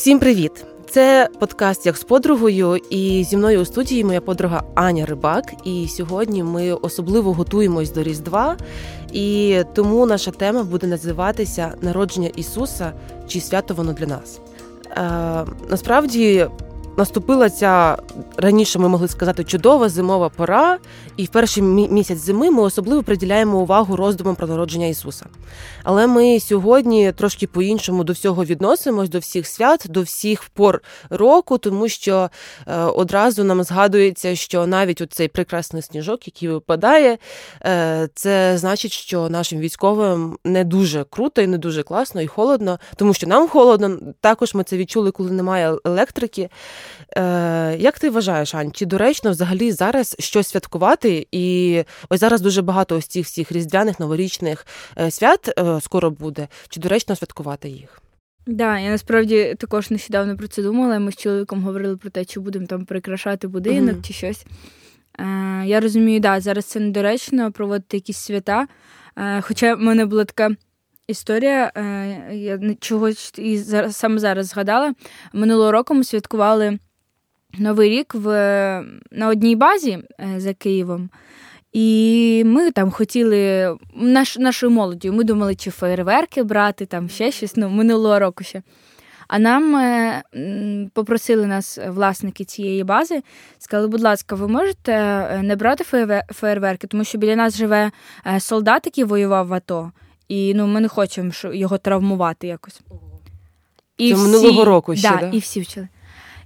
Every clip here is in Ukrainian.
Всім привіт! Це подкаст як з подругою, і зі мною у студії моя подруга Аня Рибак. І сьогодні ми особливо готуємось до Різдва, і тому наша тема буде називатися Народження Ісуса чи свято воно для нас. Е, Насправді наступила ця раніше ми могли сказати чудова зимова пора, і в перший місяць зими ми особливо приділяємо увагу роздумам про народження Ісуса. Але ми сьогодні трошки по-іншому до всього відносимось, до всіх свят, до всіх пор року, тому що е, одразу нам згадується, що навіть цей прекрасний сніжок, який випадає, е, це значить, що нашим військовим не дуже круто і не дуже класно і холодно, тому що нам холодно. Також ми це відчули, коли немає електрики. Е, Як ти вважаєш, Ань, чи доречно взагалі зараз щось святкувати? І ось зараз дуже багато ось цих всіх різдвяних новорічних е, свят е, скоро буде. Чи доречно святкувати їх? Да, я насправді також нещодавно про це думала. Ми з чоловіком говорили про те, чи будемо там прикрашати будинок mm-hmm. чи щось. Е, Я розумію, да, зараз це недоречно проводити якісь свята. Е, Хоча в мене була така історія, е, я чогось і зараз, саме зараз згадала. Минулого року ми святкували Новий рік в, на одній базі е, за Києвом. І ми там хотіли наш, нашою молоддю, ми думали, чи фейерверки брати, там ще щось ну, минулого року ще. А нам е, попросили нас власники цієї бази, сказали, будь ласка, ви можете е, не брати фейерверки, тому що біля нас живе солдат, який воював в АТО, і ну, ми не хочемо його травмувати якось. І Це всі, минулого року ще, да, да? і всі вчили.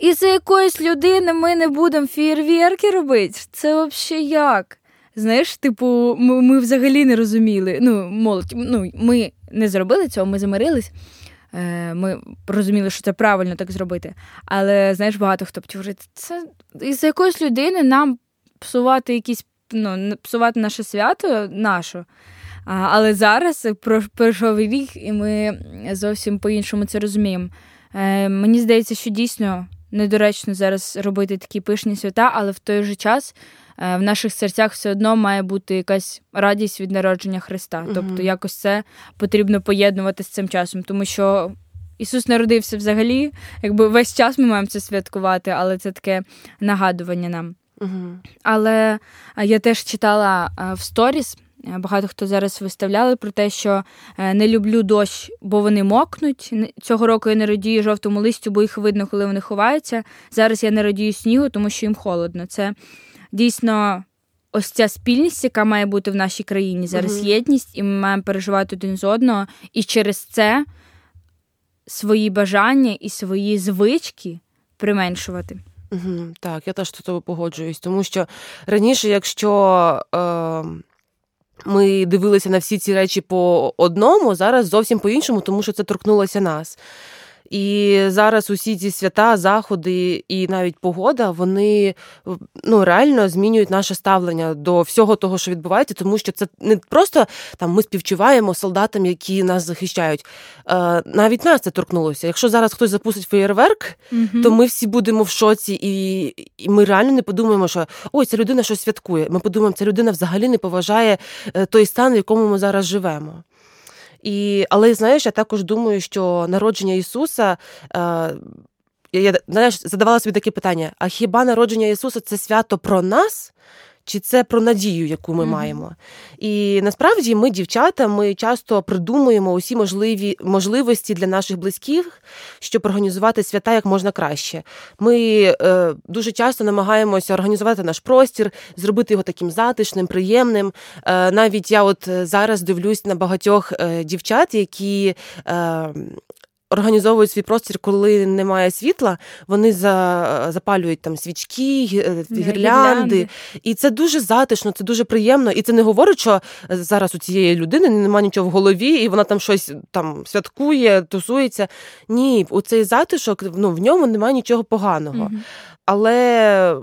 І за якоїсь людини ми не будемо фєєрверки робити. Це взагалі як? Знаєш, типу, ми ми взагалі не розуміли. Ну, молодь, ну, ми не зробили цього, ми замирились. Е, Ми розуміли, що це правильно так зробити. Але знаєш, багато хто говорить, це із якоїсь людини нам псувати якісь, ну, псувати наше свято наше. Але зараз пройшов рік, і ми зовсім по-іншому це розуміємо. Е, Мені здається, що дійсно недоречно зараз робити такі пишні свята, але в той же час е, в наших серцях все одно має бути якась радість від народження Христа. Тобто, якось це потрібно поєднувати з цим часом, тому що. Ісус народився взагалі, якби весь час ми маємо це святкувати, але це таке нагадування нам. Угу. Але я теж читала в сторіс багато хто зараз виставляли про те, що е, не люблю дощ, бо вони мокнуть. Цього року я не радію жовтому листю, бо їх видно, коли вони ховаються. Зараз я не радію снігу, тому що їм холодно. Це дійсно ось ця спільність, яка має бути в нашій країні. Зараз угу. єдність, і ми маємо переживати один з одного. І через це свої бажання і свої звички применшувати. Угу, Так, я теж з тобою погоджуюсь, тому що раніше, якщо. Е... Ми дивилися на всі ці речі по одному, зараз зовсім по-іншому, тому що це торкнулося нас. І зараз усі ці свята, заходи і навіть погода, вони ну реально змінюють наше ставлення до всього того, що відбувається, тому що це не просто там ми співчуваємо солдатам, які нас захищають. Е, Навіть нас це торкнулося. Якщо зараз хтось запустить феєрверк, mm то ми всі будемо в шоці, і і ми реально не подумаємо, що ой, ця людина щось святкує. Ми подумаємо, ця людина взагалі не поважає е, той стан, в якому ми зараз живемо. І, Але знаєш, я також думаю, що народження Ісуса. Е, я знаєш, задавала собі таке питання: а хіба народження Ісуса це свято про нас? Чи це про надію, яку ми mm-hmm. маємо. І насправді ми, дівчата, ми часто придумуємо усі можливі можливості для наших близьких, щоб організувати свята як можна краще. Ми е, дуже часто намагаємося організувати наш простір, зробити його таким затишним, приємним. Е, навіть я от зараз дивлюсь на багатьох е, дівчат, які. Е, організовують свій простір, коли немає світла, вони за, запалюють там свічки, е, гірлянди. І це дуже затишно, це дуже приємно. І це не говорить, що зараз у цієї людини немає нічого в голові, і вона там щось там святкує, тусується. Ні, у цей затишок ну, в ньому немає нічого поганого. Угу. Але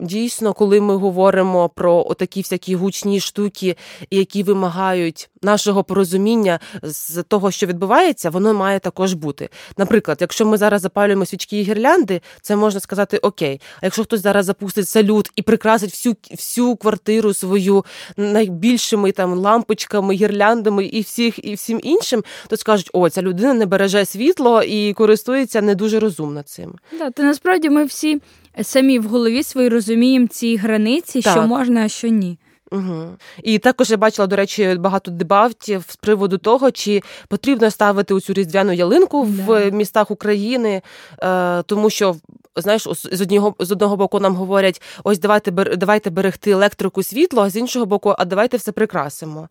Дійсно, коли ми говоримо про такі всякі гучні штуки, які вимагають нашого порозуміння з того, що відбувається, воно має також бути. Наприклад, якщо ми зараз запалюємо свічки і гірлянди, це можна сказати окей. А якщо хтось зараз запустить салют і прикрасить всю всю квартиру свою найбільшими там лампочками, гірляндами і всіх і всім іншим, то скажуть, о, ця людина не береже світло і користується не дуже розумно цим. Да, то насправді ми всі самі в голові свої розуміємо ці границі, так. що можна, а що ні. Угу. І також я бачила, до речі, багато дебатів з приводу того, чи потрібно ставити у цю різдвяну ялинку в містах України, е, тому що. Знаєш, з одного з одного боку нам говорять: ось давайте давайте берегти електрику, світло, а з іншого боку, а давайте все прикрасимо.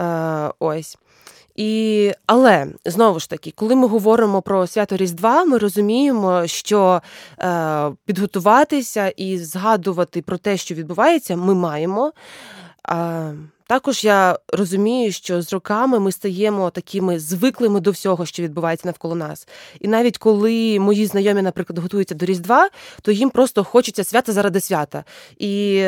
Е, Ось. І, Але знову ж таки, коли ми говоримо про свято Різдва, ми розуміємо, що е, підготуватися і згадувати про те, що відбувається, ми маємо. Е, також я розумію, що з роками ми стаємо такими звиклими до всього, що відбувається навколо нас. І навіть коли мої знайомі, наприклад, готуються до Різдва, то їм просто хочеться свята заради свята. І,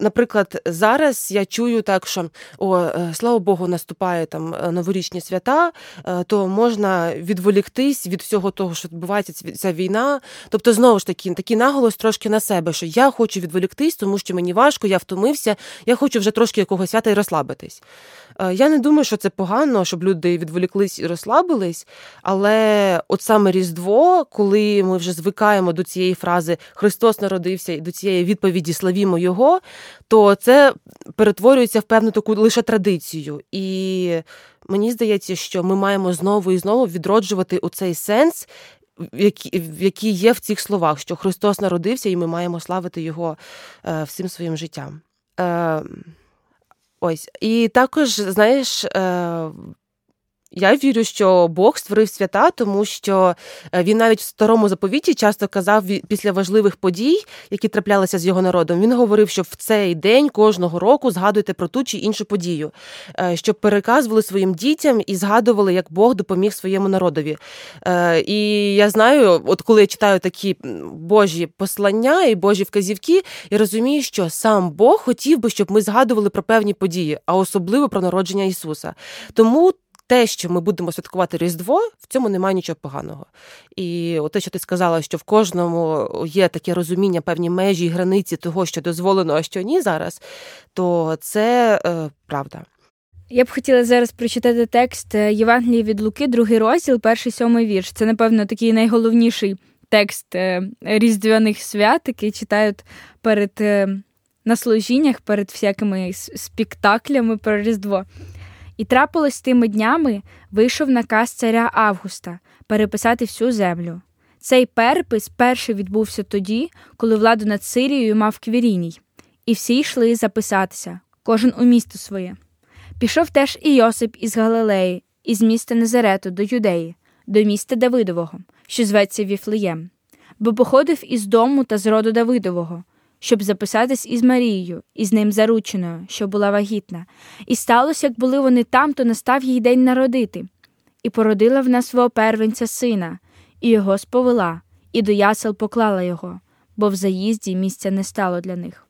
наприклад, зараз я чую так, що о, е, слава Богу, наступає там е, новорічні свята, е, то можна відволіктись від всього того, що відбувається ця війна. Тобто, знову ж таки, такий наголос трошки на себе, що я хочу відволіктись, тому що мені важко, я втомився, я хочу вже трошки якогось свята розслабитись. Е, я не думаю, що це погано, щоб люди відволіклись і розслабились, але от саме Різдво, коли ми вже звикаємо до цієї фрази Христос народився і до цієї відповіді Славімо Його, то це перетворюється в певну таку лише традицію. І мені здається, що ми маємо знову і знову відроджувати у цей сенс. Який є в цих словах, що Христос народився, і ми маємо славити Його е, всім своїм життям. Ось. І також, знаєш, е, я вірю, що Бог створив свята, тому що е, він навіть в старому заповіті часто казав після важливих подій, які траплялися з його народом. Він говорив, що в цей день кожного року згадуйте про ту чи іншу подію, е, щоб переказували своїм дітям і згадували, як Бог допоміг своєму народові. Е, і я знаю, от коли я читаю такі Божі послання і Божі вказівки, я розумію, що сам Бог хотів би, щоб ми згадували про певні події, а особливо про народження Ісуса. Тому те, що ми будемо святкувати Різдво, в цьому немає нічого поганого. І те, що ти сказала, що в кожному є таке розуміння, певні межі і границі того, що дозволено, а що ні зараз, то це е, правда. Я б хотіла зараз прочитати текст е, Євангелії від Луки, другий розділ, перший сьомий вірш. Це, напевно, такий найголовніший текст е, різдвяних свят, який читають перед е, на служіннях, перед всякими спектаклями про Різдво. І трапилось тими днями вийшов наказ царя Августа переписати всю землю. Цей перепис перший відбувся тоді, коли владу над Сирією мав Квіріній, і всі йшли записатися, кожен у місто своє. Пішов теж і Йосип із Галилеї, із міста Назарету до Юдеї, до міста Давидового, що зветься Віфлеєм, бо походив із дому та з роду Давидового, щоб записатись із Марією, із ним зарученою, що була вагітна, і сталося, як були вони там, то настав їй день народити, і породила вона свого первенця сина, і його сповела, і до ясел поклала його, бо в заїзді місця не стало для них.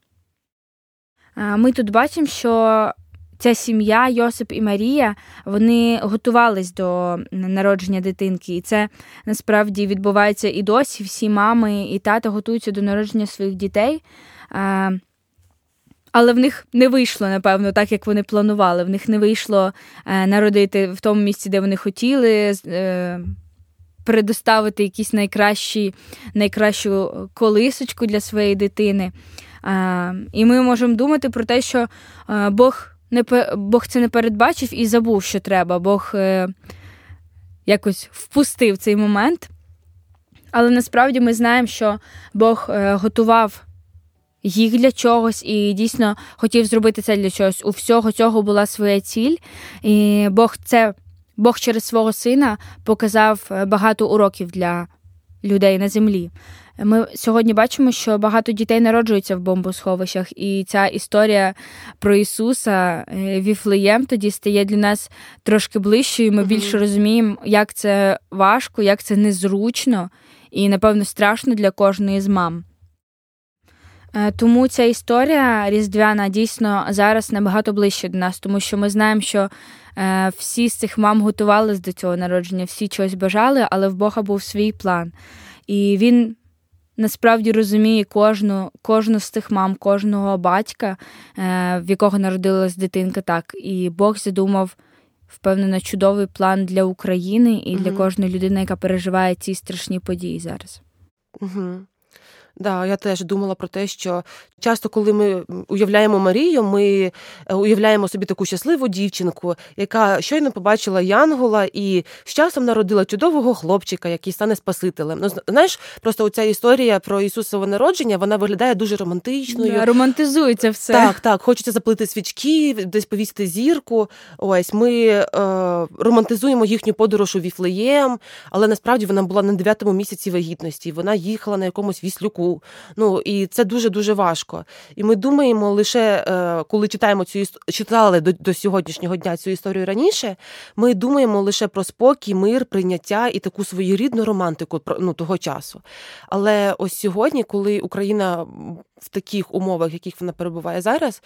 Ми тут бачимо, що ця сім'я, Йосип і Марія, вони готувались до народження дитинки, і це насправді відбувається і досі. Всі мами і тата готуються до народження своїх дітей. Але в них не вийшло, напевно, так як вони планували. В них не вийшло е, народити в тому місці, де вони хотіли, е, предоставити якісь найкращі, найкращу колисочку для своєї дитини. І ми можемо думати про те, що е, Бог не Бог це не передбачив і забув, що треба. Бог е, якось впустив цей момент. Але насправді ми знаємо, що Бог е, готував їх для чогось і дійсно хотів зробити це для чогось. У всього цього була своя ціль. І Бог це Бог через свого сина показав е, багато уроків для людей на землі. Ми сьогодні бачимо, що багато дітей народжуються в бомбосховищах, і ця історія про Ісуса е, Віфлеєм тоді стає для нас трошки ближчою. Ми більше розуміємо, як це важко, як це незручно і, напевно, страшно для кожної з мам. Е, тому ця історія різдвяна дійсно зараз набагато ближче до нас, тому що ми знаємо, що е, всі з цих мам готувалися до цього народження, всі чогось бажали, але в Бога був свій план. І він насправді розуміє кожну кожну з тих мам, кожного батька, е, в якого народилась дитинка, так. І Бог задумав. Впевнено, чудовий план для України і для кожної людини, яка переживає ці страшні події зараз. Угу. Да, я теж думала про те, що часто, коли ми уявляємо Марію, ми е, уявляємо собі таку щасливу дівчинку, яка щойно побачила Янгола і з часом народила чудового хлопчика, який стане Спасителем. Ну знаєш, просто оця історія про Ісусове народження вона виглядає дуже романтичною. Да, Романтизується все. Так, так, хочеться заплити свічки, десь повісити зірку. Ось ми е, романтизуємо їхню подорож у Віфлеєм, але насправді вона була на дев'ятому місяці вагітності. Вона їхала на якомусь віслюку. Ну і це дуже дуже важко. І ми думаємо лише е, коли читаємо цю читали до, до сьогоднішнього дня цю історію раніше. Ми думаємо лише про спокій, мир, прийняття і таку своєрідну романтику ну, того часу. Але ось сьогодні, коли Україна в таких умовах, в яких вона перебуває зараз,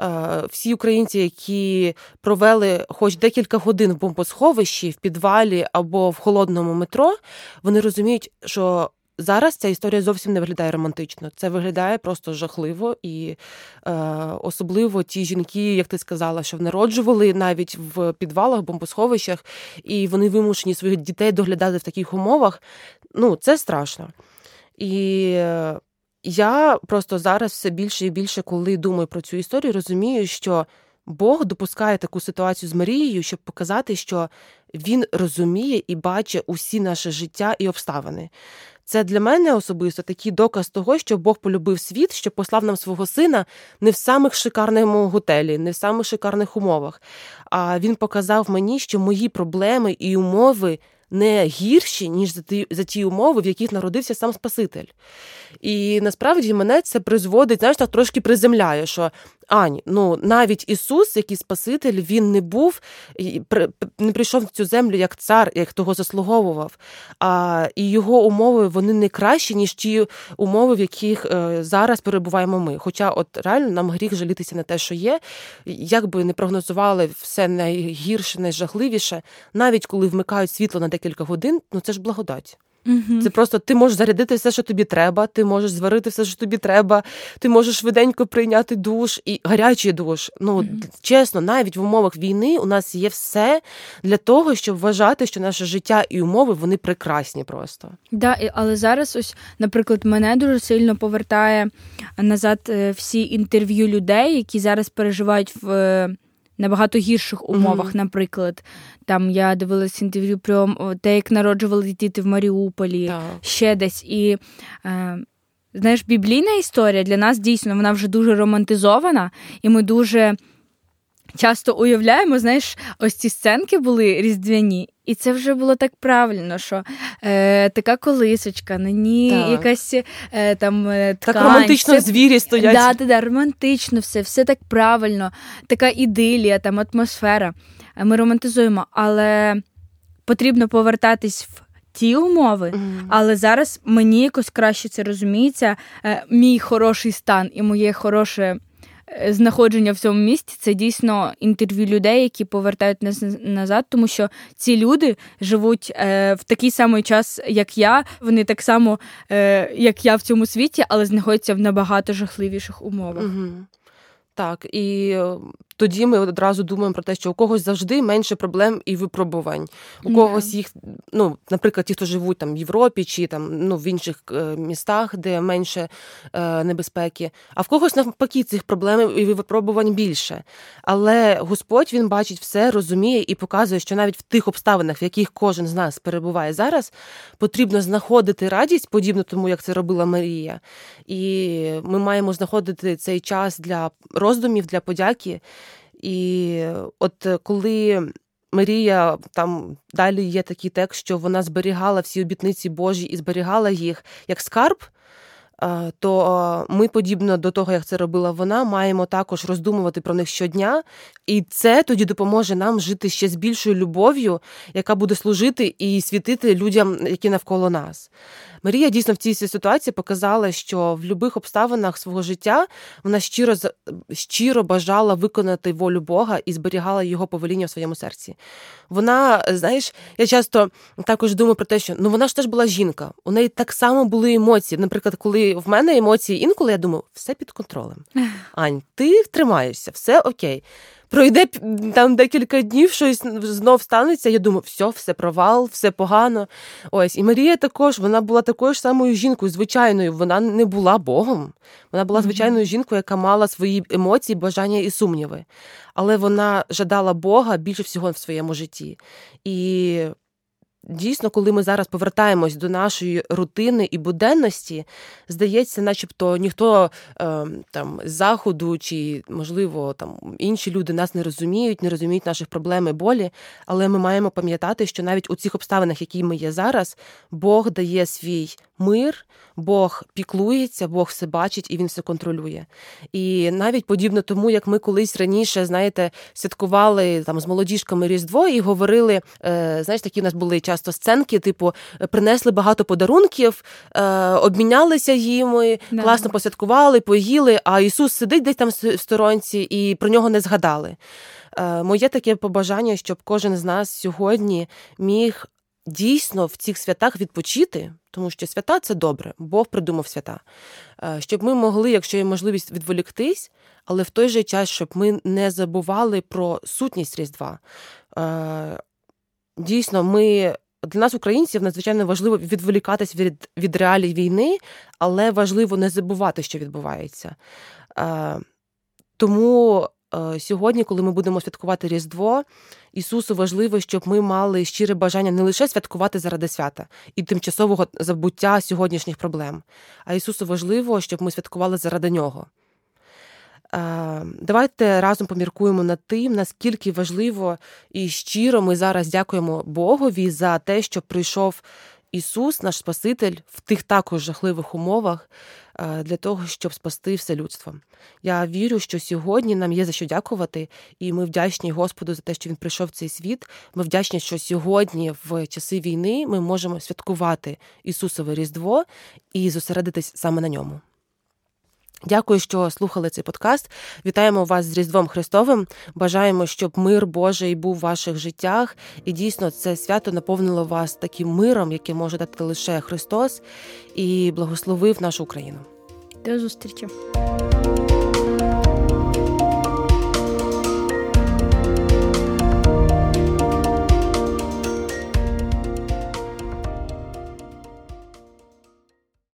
е, всі українці, які провели хоч декілька годин в бомбосховищі, в підвалі або в холодному метро, вони розуміють, що Зараз ця історія зовсім не виглядає романтично. Це виглядає просто жахливо, і е, особливо ті жінки, як ти сказала, що народжували навіть в підвалах, бомбосховищах, і вони вимушені своїх дітей доглядати в таких умовах. Ну, це страшно. І е, я просто зараз все більше і більше, коли думаю про цю історію, розумію, що Бог допускає таку ситуацію з Марією, щоб показати, що він розуміє і бачить усі наше життя і обставини. Це для мене особисто такий доказ того, що Бог полюбив світ, що послав нам свого сина не в самих шикарному готелі, не в самих шикарних умовах. А він показав мені, що мої проблеми і умови не гірші, ніж за ті, за ті умови, в яких народився сам Спаситель. І насправді мене це призводить, знаєш, так трошки приземляє, що Ані, ну навіть Ісус, який Спаситель, він не був не прийшов в цю землю як цар, як того заслуговував. А і його умови вони не кращі, ніж ті умови, в яких е, зараз перебуваємо ми. Хоча, от реально нам гріх жалітися на те, що є, як би не прогнозували все найгірше, найжахливіше, навіть коли вмикають світло на декілька годин, ну це ж благодать. Угу. Це просто ти можеш зарядити все, що тобі треба, ти можеш зварити все, що тобі треба, ти можеш швиденько прийняти душ і гарячий душ. Ну угу. чесно, навіть в умовах війни у нас є все для того, щоб вважати, що наше життя і умови вони прекрасні просто. Да, але зараз, ось, наприклад, мене дуже сильно повертає назад е, всі інтерв'ю людей, які зараз переживають в е, набагато гірших умовах, mm-hmm. наприклад. Там я дивилася інтерв'ю про те, як народжували діти в Маріуполі, так. ще десь. І е, знаєш, біблійна історія для нас дійсно вона вже дуже романтизована, і ми дуже. Часто уявляємо, знаєш, ось ці сценки були різдвяні, і це вже було так правильно, що е, така колисочка, на ній так. якась е, там е, ткань. Так романтично все... звірі стоять. Да, да, да, романтично все, все так правильно, така ідилія, там атмосфера. Ми романтизуємо, але потрібно повертатись в. Ті умови, mm. але зараз мені якось краще це розуміється. Е, мій хороший стан і моє хороше Е, знаходження в цьому місті це дійсно інтерв'ю людей, які повертають нас назад, тому що ці люди живуть е, в такий самий час, як я. Вони так само, е, як я в цьому світі, але знаходяться в набагато жахливіших умовах. Угу. Так, і тоді ми одразу думаємо про те, що у когось завжди менше проблем і випробувань. У yeah. когось їх, ну, наприклад, ті, хто живуть там в Європі чи там ну, в інших е, містах, де менше е, небезпеки, а в когось навпаки цих проблем і випробувань більше. Але Господь він бачить все, розуміє і показує, що навіть в тих обставинах, в яких кожен з нас перебуває зараз, потрібно знаходити радість, подібно тому, як це робила Марія. І ми маємо знаходити цей час для роздумів, для подяки. І от коли Марія там далі є такий текст, що вона зберігала всі обітниці Божі і зберігала їх як скарб. Е, то ми, подібно до того, як це робила вона, маємо також роздумувати про них щодня, і це тоді допоможе нам жити ще з більшою любов'ю, яка буде служити і світити людям, які навколо нас. Марія дійсно в цій ситуації показала, що в будь-яких обставинах свого життя вона щиро щиро бажала виконати волю Бога і зберігала його повеління в своєму серці. Вона, знаєш, я часто також думаю про те, що ну вона ж теж була жінка. У неї так само були емоції. Наприклад, коли в мене емоції інколи я думаю, все під контролем. Ань, ти втримаєшся, все окей пройде там декілька днів, щось знов станеться. Я думаю, все, все провал, все погано. Ось і Марія також вона була такою ж самою жінкою, звичайною. Вона не була Богом. Вона була звичайною жінкою, яка мала свої емоції, бажання і сумніви. Але вона жадала Бога більше всього в своєму житті. І Дійсно, коли ми зараз повертаємось до нашої рутини і буденності, здається, начебто ніхто е, там з заходу чи, можливо, там інші люди нас не розуміють, не розуміють наших проблем і болі. Але ми маємо пам'ятати, що навіть у цих обставинах, які ми є зараз, Бог дає свій мир, Бог піклується, Бог все бачить і він все контролює. І навіть подібно тому, як ми колись раніше, знаєте, святкували там з молодіжками Різдво і говорили, е, знаєш, такі в нас були часто сценки, типу, принесли багато подарунків, е, обмінялися їми, да. класно посвяткували, поїли. А Ісус сидить десь там в сторонці і про нього не згадали. Е, моє таке побажання, щоб кожен з нас сьогодні міг дійсно в цих святах відпочити, тому що свята це добре, Бог придумав свята. Е, щоб ми могли, якщо є можливість, відволіктись, але в той же час, щоб ми не забували про сутність Різдва. Е, дійсно, ми. Для нас, українців, надзвичайно важливо відволікатись від від реалій війни, але важливо не забувати, що відбувається. Е, тому Е, сьогодні, коли ми будемо святкувати Різдво, Ісусу важливо, щоб ми мали щире бажання не лише святкувати заради свята і тимчасового забуття сьогоднішніх проблем, а Ісусу важливо, щоб ми святкували заради Нього. Е, давайте разом поміркуємо над тим, наскільки важливо і щиро ми зараз дякуємо Богові за те, що прийшов Ісус, наш Спаситель, в тих також жахливих умовах е, для того, щоб спасти все людство. Я вірю, що сьогодні нам є за що дякувати, і ми вдячні Господу за те, що він прийшов в цей світ. Ми вдячні, що сьогодні, в часи війни, ми можемо святкувати Ісусове Різдво і зосередитись саме на ньому. Дякую, що слухали цей подкаст. Вітаємо вас з Різдвом Христовим. Бажаємо, щоб мир Божий був в ваших життях, і дійсно це свято наповнило вас таким миром, який може дати лише Христос, і благословив нашу Україну. До зустрічі.